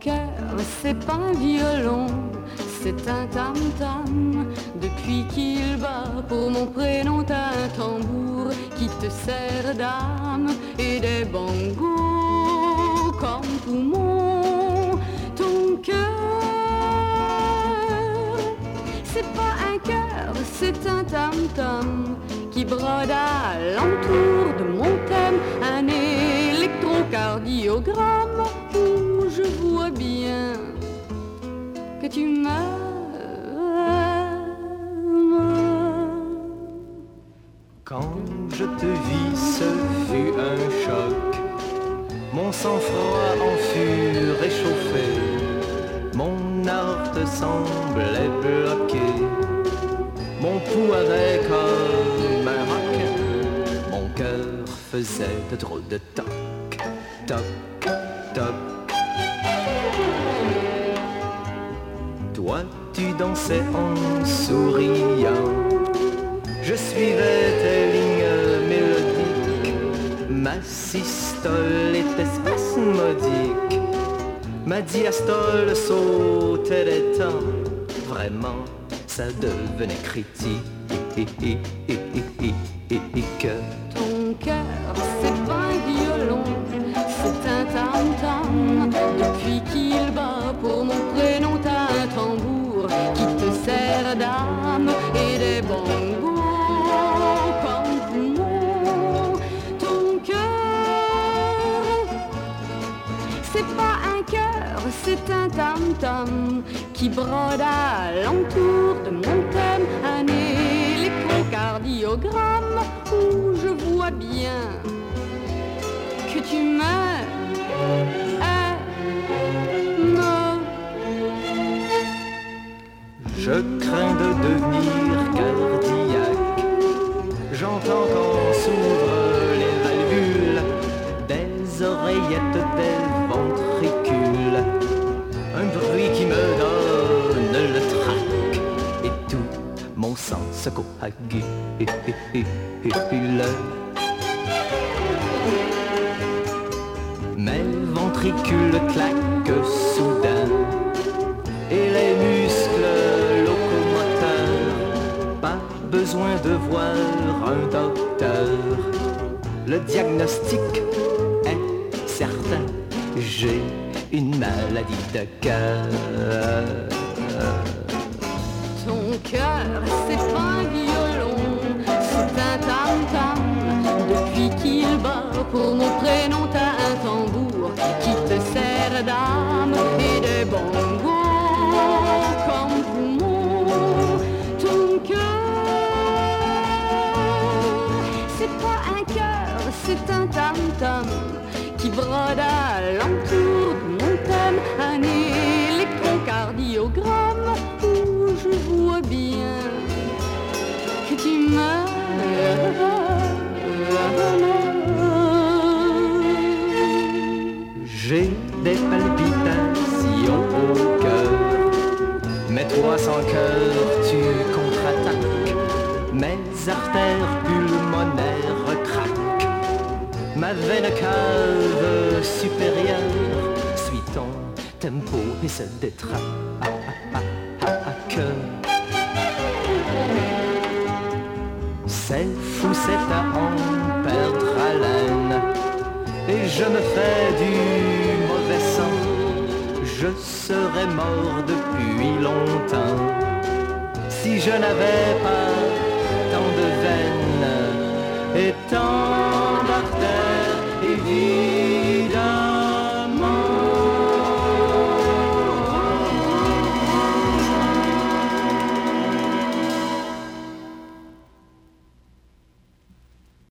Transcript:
cœur, c'est pas un violon, c'est un tam-tam. Depuis qu'il bat pour mon prénom, t'as un tambour qui te sert d'âme et des bongos comme poumon. Ton cœur, c'est pas un cœur, c'est un tam-tam qui brode à l'entour de mon thème, un électrocardiogramme je vois bien que tu m'aimes. Quand je te vis, ce fut un choc. Mon sang-froid en fut réchauffé. Mon art semblait bloqué. Mon pouls avait comme un roc. Mon cœur faisait de trop de toc, toc, toc. Toi, tu dansais en souriant. Je suivais tes lignes mélodiques. Ma systole était spasmodique. Ma diastole sautait les temps. Vraiment, ça devenait critique. Ton cœur, et des bongos comme poumon. Ton cœur, c'est pas un cœur, c'est un tam-tam qui brode à l'entour de mon thème, un électrocardiogramme où je vois bien que tu m'aimes. J'entends quand s'ouvrent les valvules des oreillettes des ventricules. Un bruit qui me donne le trac et tout mon sang se coagule. Mes ventricules claquent soudain et les besoin de voir un docteur. Le diagnostic est certain. J'ai une maladie de cœur. Ton cœur, c'est un violon, c'est un tam-tam. Depuis qu'il bat pour mon prénom, t'as un tambour qui te sert d'âme et des bongos c'est un tam-tam qui brode à l'entour de mon thème, un électrocardiogramme où je vois bien que tu m'aimes. J'ai des palpitations au cœur. Mes 300 cœurs, tu contre-attaques. Mes artères pulmonaires. Ma veine cave supérieure suit ton tempo et se détraque. C'est fou, c'est à en perdre haleine. Et je me fais du mauvais sang. Je serais mort depuis longtemps. Si je n'avais pas tant de veines et tant